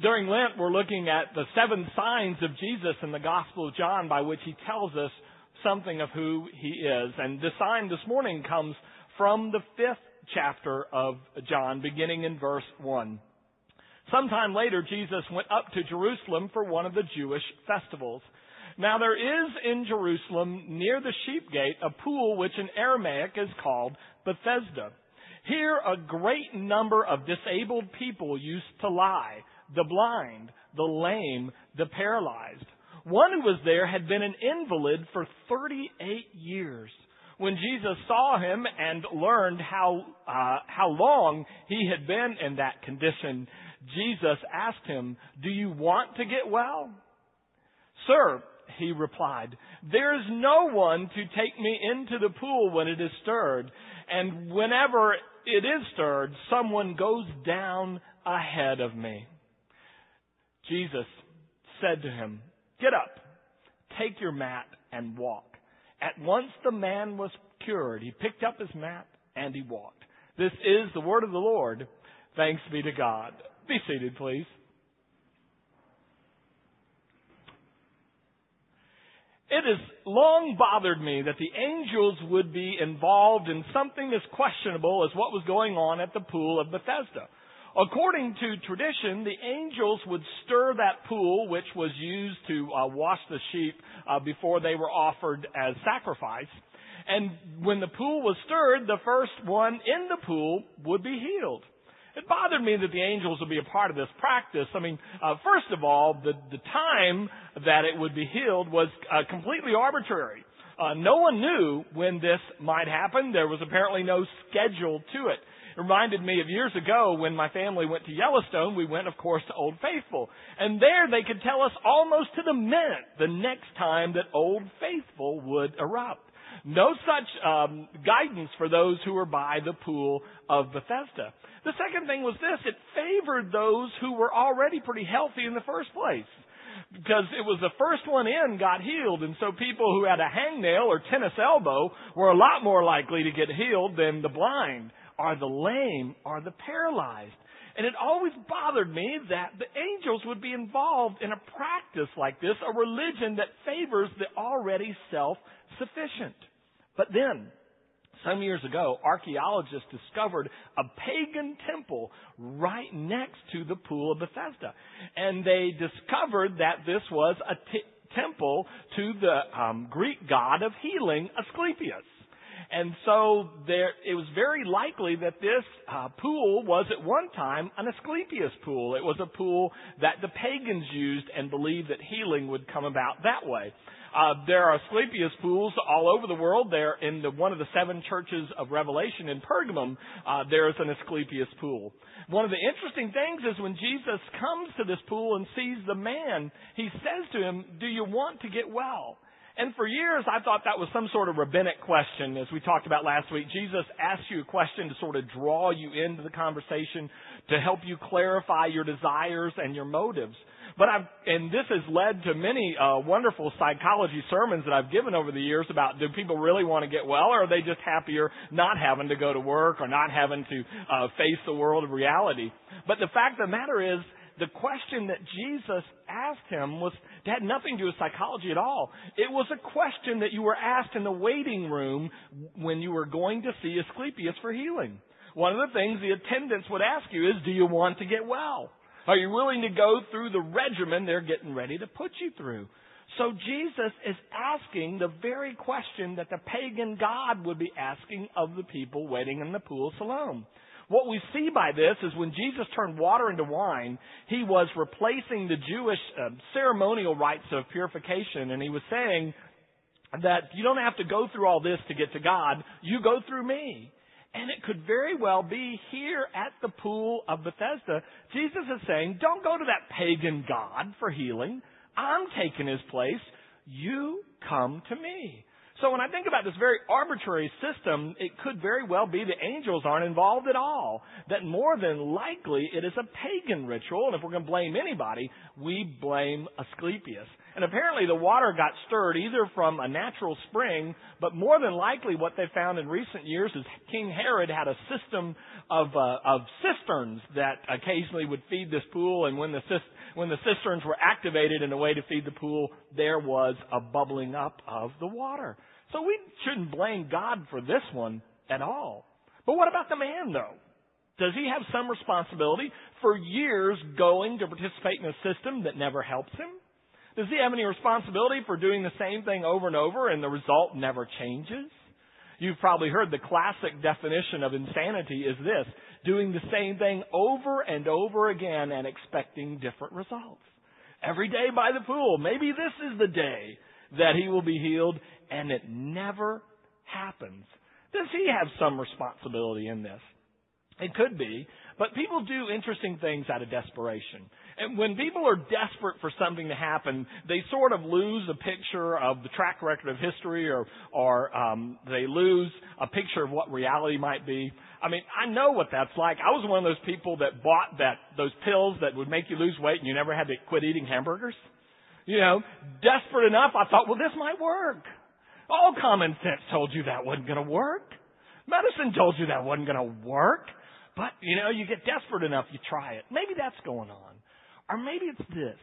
During Lent, we're looking at the seven signs of Jesus in the Gospel of John by which he tells us something of who he is. And the sign this morning comes from the fifth chapter of John, beginning in verse 1. Sometime later, Jesus went up to Jerusalem for one of the Jewish festivals. Now there is in Jerusalem, near the sheep gate, a pool which in Aramaic is called Bethesda. Here a great number of disabled people used to lie the blind, the lame, the paralyzed. One who was there had been an invalid for 38 years. When Jesus saw him and learned how, uh, how long he had been in that condition, Jesus asked him, Do you want to get well? Sir, he replied, There is no one to take me into the pool when it is stirred, and whenever it is stirred, someone goes down ahead of me. Jesus said to him, Get up, take your mat, and walk. At once the man was cured. He picked up his mat and he walked. This is the word of the Lord. Thanks be to God. Be seated, please. It has long bothered me that the angels would be involved in something as questionable as what was going on at the pool of Bethesda. According to tradition, the angels would stir that pool, which was used to uh, wash the sheep uh, before they were offered as sacrifice. And when the pool was stirred, the first one in the pool would be healed. It bothered me that the angels would be a part of this practice. I mean, uh, first of all, the, the time that it would be healed was uh, completely arbitrary. Uh, no one knew when this might happen. There was apparently no schedule to it. It reminded me of years ago when my family went to Yellowstone. We went, of course, to Old Faithful. And there they could tell us almost to the minute the next time that Old Faithful would erupt. No such um, guidance for those who were by the pool of Bethesda. The second thing was this it favored those who were already pretty healthy in the first place because it was the first one in got healed, and so people who had a hangnail or tennis elbow were a lot more likely to get healed than the blind are the lame, are the paralyzed. And it always bothered me that the angels would be involved in a practice like this, a religion that favors the already self-sufficient. But then, some years ago, archaeologists discovered a pagan temple right next to the pool of Bethesda. And they discovered that this was a t- temple to the um, Greek god of healing, Asclepius. And so there, it was very likely that this uh, pool was at one time an Asclepius pool. It was a pool that the pagans used and believed that healing would come about that way. Uh, there are Asclepius pools all over the world. There in the, one of the seven churches of Revelation in Pergamum, uh, there is an Asclepius pool. One of the interesting things is when Jesus comes to this pool and sees the man, he says to him, "Do you want to get well?" And for years, I thought that was some sort of rabbinic question. As we talked about last week, Jesus asks you a question to sort of draw you into the conversation, to help you clarify your desires and your motives. But I've, and this has led to many uh, wonderful psychology sermons that I've given over the years about do people really want to get well, or are they just happier not having to go to work or not having to uh, face the world of reality? But the fact of the matter is, the question that Jesus asked him was had nothing to do with psychology at all. It was a question that you were asked in the waiting room when you were going to see Asclepius for healing. One of the things the attendants would ask you is, do you want to get well? Are you willing to go through the regimen they're getting ready to put you through? So Jesus is asking the very question that the pagan God would be asking of the people waiting in the pool of Siloam. What we see by this is when Jesus turned water into wine, he was replacing the Jewish uh, ceremonial rites of purification, and he was saying that you don't have to go through all this to get to God. You go through me. And it could very well be here at the pool of Bethesda. Jesus is saying, don't go to that pagan God for healing. I'm taking his place. You come to me. So when I think about this very arbitrary system, it could very well be the angels aren't involved at all. That more than likely it is a pagan ritual, and if we're going to blame anybody, we blame Asclepius. And apparently the water got stirred either from a natural spring, but more than likely what they found in recent years is King Herod had a system of, uh, of cisterns that occasionally would feed this pool, and when the, when the cisterns were activated in a way to feed the pool, there was a bubbling up of the water. So we shouldn't blame God for this one at all. But what about the man though? Does he have some responsibility for years going to participate in a system that never helps him? Does he have any responsibility for doing the same thing over and over and the result never changes? You've probably heard the classic definition of insanity is this, doing the same thing over and over again and expecting different results. Every day by the pool, maybe this is the day that he will be healed and it never happens. Does he have some responsibility in this? It could be, but people do interesting things out of desperation. And when people are desperate for something to happen, they sort of lose a picture of the track record of history, or or um, they lose a picture of what reality might be. I mean, I know what that's like. I was one of those people that bought that those pills that would make you lose weight, and you never had to quit eating hamburgers. You know, desperate enough, I thought, well, this might work. All common sense told you that wasn't going to work. Medicine told you that wasn't going to work. But, you know, you get desperate enough, you try it. Maybe that's going on. Or maybe it's this.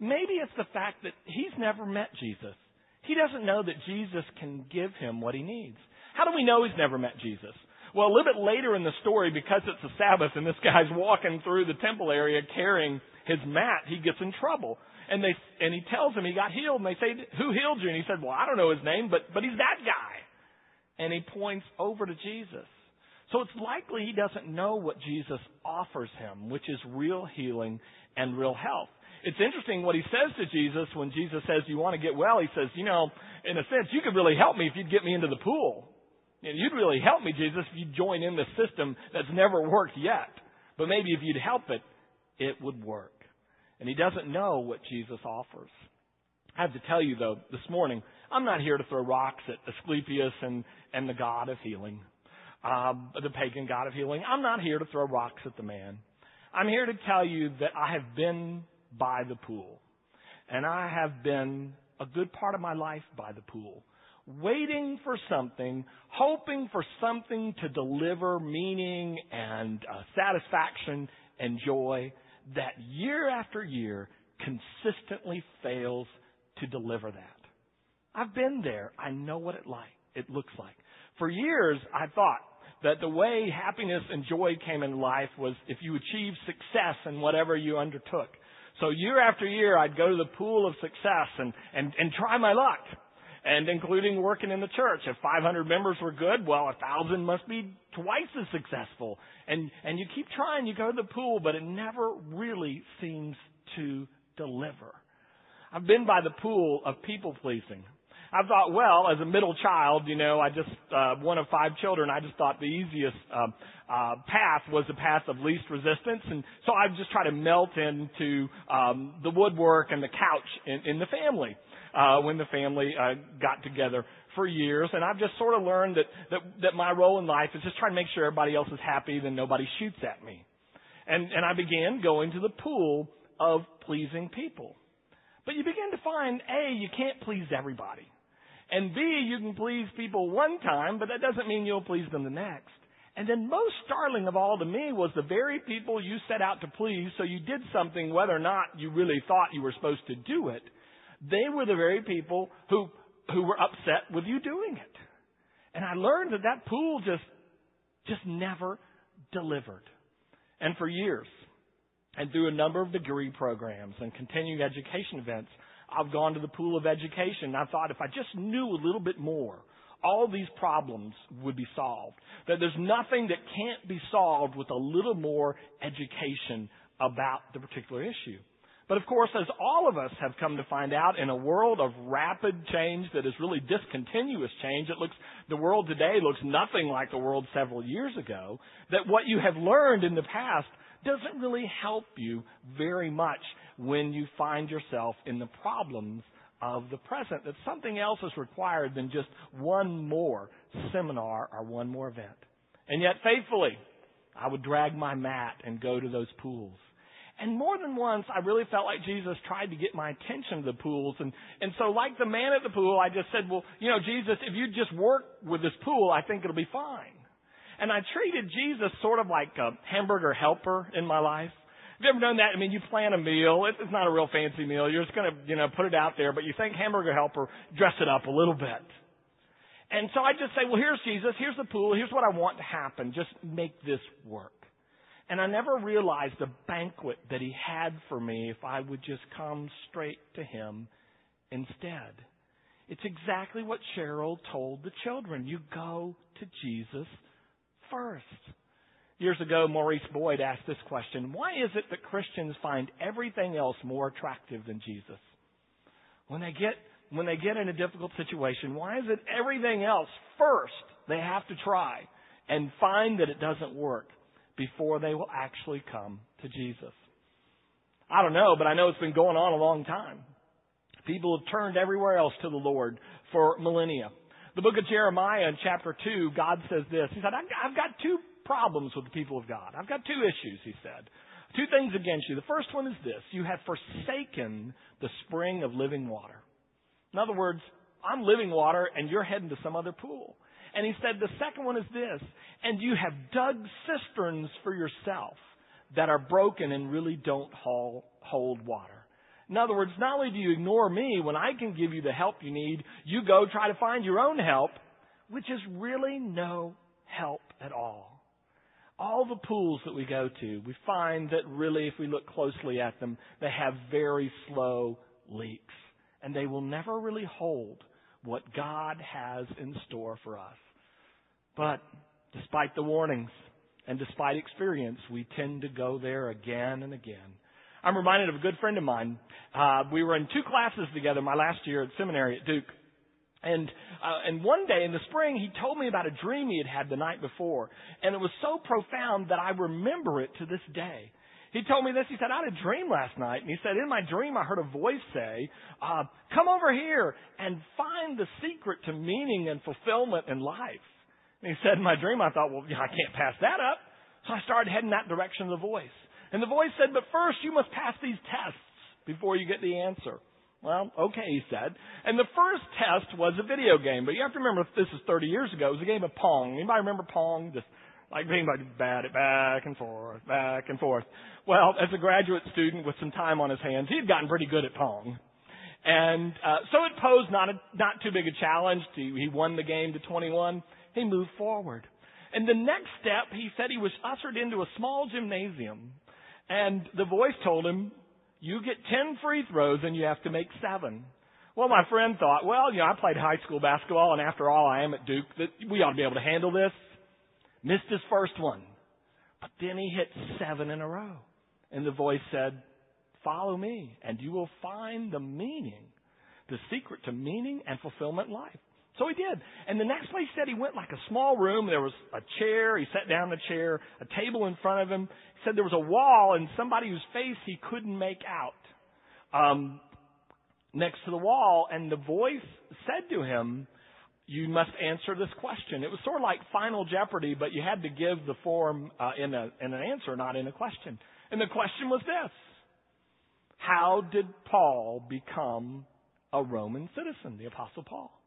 Maybe it's the fact that he's never met Jesus. He doesn't know that Jesus can give him what he needs. How do we know he's never met Jesus? Well, a little bit later in the story, because it's a Sabbath and this guy's walking through the temple area carrying his mat, he gets in trouble. And they and he tells him he got healed, and they say, "Who healed you?" And he said, "Well, I don't know his name, but but he's that guy." And he points over to Jesus. So it's likely he doesn't know what Jesus offers him, which is real healing and real health. It's interesting what he says to Jesus when Jesus says, You want to get well? He says, You know, in a sense, you could really help me if you'd get me into the pool. You know, you'd really help me, Jesus, if you'd join in the system that's never worked yet. But maybe if you'd help it, it would work. And he doesn't know what Jesus offers. I have to tell you though, this morning, I'm not here to throw rocks at Asclepius and, and the God of healing, um, the pagan God of healing. I'm not here to throw rocks at the man. I'm here to tell you that I have been by the pool. And I have been a good part of my life by the pool. Waiting for something, hoping for something to deliver meaning and uh, satisfaction and joy that year after year consistently fails to deliver that. I've been there. I know what it like it looks like. For years I thought that the way happiness and joy came in life was if you achieved success in whatever you undertook. So year after year I'd go to the pool of success and, and, and try my luck and including working in the church. If 500 members were good, well, a thousand must be twice as successful. And, and you keep trying, you go to the pool, but it never really seems to deliver. I've been by the pool of people pleasing. I thought, well, as a middle child, you know, I just, uh, one of five children, I just thought the easiest, uh, uh, path was the path of least resistance. And so I just try to melt into, um, the woodwork and the couch in, in the family uh, when the family uh, got together for years, and I've just sort of learned that, that that my role in life is just trying to make sure everybody else is happy, then nobody shoots at me. And and I began going to the pool of pleasing people. But you begin to find A, you can't please everybody. And B, you can please people one time, but that doesn't mean you'll please them the next. And then most startling of all to me was the very people you set out to please, so you did something whether or not you really thought you were supposed to do it. They were the very people who, who were upset with you doing it. And I learned that that pool just, just never delivered. And for years, and through a number of degree programs and continuing education events, I've gone to the pool of education. I thought if I just knew a little bit more, all these problems would be solved. That there's nothing that can't be solved with a little more education about the particular issue. But of course, as all of us have come to find out, in a world of rapid change that is really discontinuous change, it looks, the world today looks nothing like the world several years ago, that what you have learned in the past doesn't really help you very much when you find yourself in the problems of the present, that something else is required than just one more seminar or one more event. And yet faithfully, I would drag my mat and go to those pools. And more than once, I really felt like Jesus tried to get my attention to the pools. And, and so like the man at the pool, I just said, well, you know, Jesus, if you just work with this pool, I think it'll be fine. And I treated Jesus sort of like a hamburger helper in my life. Have you ever done that? I mean, you plan a meal. It's not a real fancy meal. You're just going to, you know, put it out there, but you think hamburger helper, dress it up a little bit. And so I just say, well, here's Jesus. Here's the pool. Here's what I want to happen. Just make this work. And I never realized the banquet that he had for me if I would just come straight to him instead. It's exactly what Cheryl told the children. You go to Jesus first. Years ago, Maurice Boyd asked this question Why is it that Christians find everything else more attractive than Jesus? When they get when they get in a difficult situation, why is it everything else first they have to try and find that it doesn't work before they will actually come to Jesus? I don't know, but I know it's been going on a long time. People have turned everywhere else to the Lord for millennia. The book of Jeremiah in chapter 2, God says this. He said, I've got two problems with the people of God. I've got two issues, he said. Two things against you. The first one is this. You have forsaken the spring of living water. In other words, I'm living water and you're heading to some other pool. And he said the second one is this, and you have dug cisterns for yourself that are broken and really don't hold water. In other words, not only do you ignore me when I can give you the help you need, you go try to find your own help, which is really no help at all. All the pools that we go to, we find that really, if we look closely at them, they have very slow leaks and they will never really hold what God has in store for us. But despite the warnings and despite experience, we tend to go there again and again. I'm reminded of a good friend of mine. Uh, we were in two classes together my last year at seminary at Duke. And uh, and one day in the spring, he told me about a dream he had had the night before, and it was so profound that I remember it to this day. He told me this. He said, I had a dream last night. And he said, in my dream, I heard a voice say, uh, come over here and find the secret to meaning and fulfillment in life. And he said, in my dream, I thought, well, I can't pass that up. So I started heading that direction of the voice. And the voice said, but first you must pass these tests before you get the answer. Well, okay, he said. And the first test was a video game, but you have to remember this is 30 years ago. It was a game of Pong. Anybody remember Pong? Just like being like bat it back and forth, back and forth. Well, as a graduate student with some time on his hands, he had gotten pretty good at Pong. And uh, so it posed not a, not too big a challenge. To, he won the game to 21. He moved forward. And the next step, he said he was ushered into a small gymnasium. And the voice told him, you get 10 free throws and you have to make seven. Well, my friend thought, well, you know, I played high school basketball and after all, I am at Duke, that we ought to be able to handle this. Missed his first one. But then he hit seven in a row. And the voice said, Follow me, and you will find the meaning, the secret to meaning and fulfillment life. So he did. And the next place he said he went like a small room. There was a chair. He sat down in the chair, a table in front of him. He said there was a wall and somebody whose face he couldn't make out um, next to the wall. And the voice said to him, you must answer this question. It was sort of like Final Jeopardy, but you had to give the form uh, in, a, in an answer, not in a question. And the question was this How did Paul become a Roman citizen, the Apostle Paul?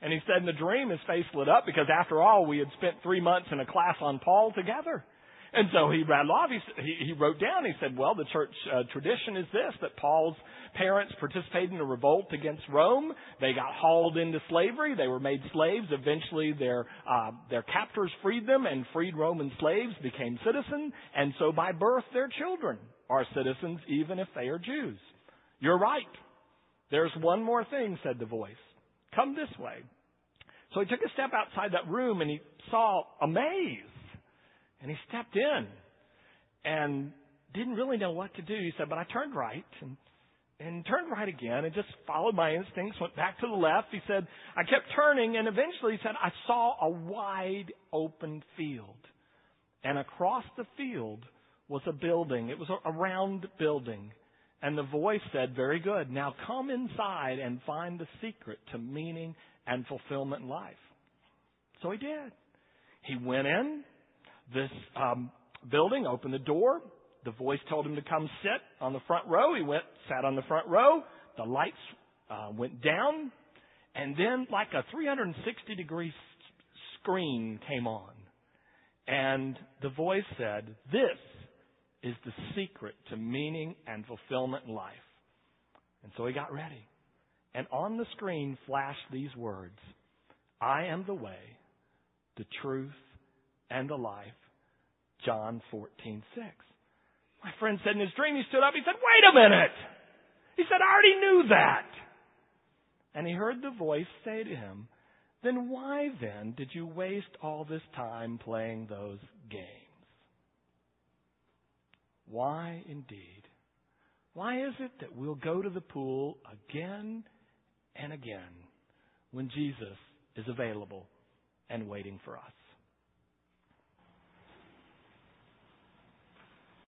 And he said in the dream, his face lit up because after all, we had spent three months in a class on Paul together. And so he rattled off. He, he, wrote down. He said, "Well, the church uh, tradition is this: that Paul's parents participated in a revolt against Rome. They got hauled into slavery. They were made slaves. Eventually, their uh, their captors freed them, and freed Roman slaves became citizens. And so, by birth, their children are citizens, even if they are Jews. You're right. There's one more thing," said the voice. "Come this way." So he took a step outside that room, and he saw a maze. And he stepped in and didn't really know what to do. He said, but I turned right and, and turned right again and just followed my instincts, went back to the left. He said, I kept turning and eventually he said, I saw a wide open field. And across the field was a building. It was a round building. And the voice said, Very good. Now come inside and find the secret to meaning and fulfillment in life. So he did. He went in this um, building, opened the door. The voice told him to come sit on the front row. He went, sat on the front row. The lights uh, went down. And then, like a 360 degree screen came on. And the voice said, This is the secret to meaning and fulfillment in life. And so he got ready. And on the screen flashed these words I am the way, the truth, and the life. John 14, 6. My friend said in his dream, he stood up, he said, Wait a minute! He said, I already knew that. And he heard the voice say to him, Then why then did you waste all this time playing those games? Why indeed? Why is it that we'll go to the pool again and again when Jesus is available and waiting for us?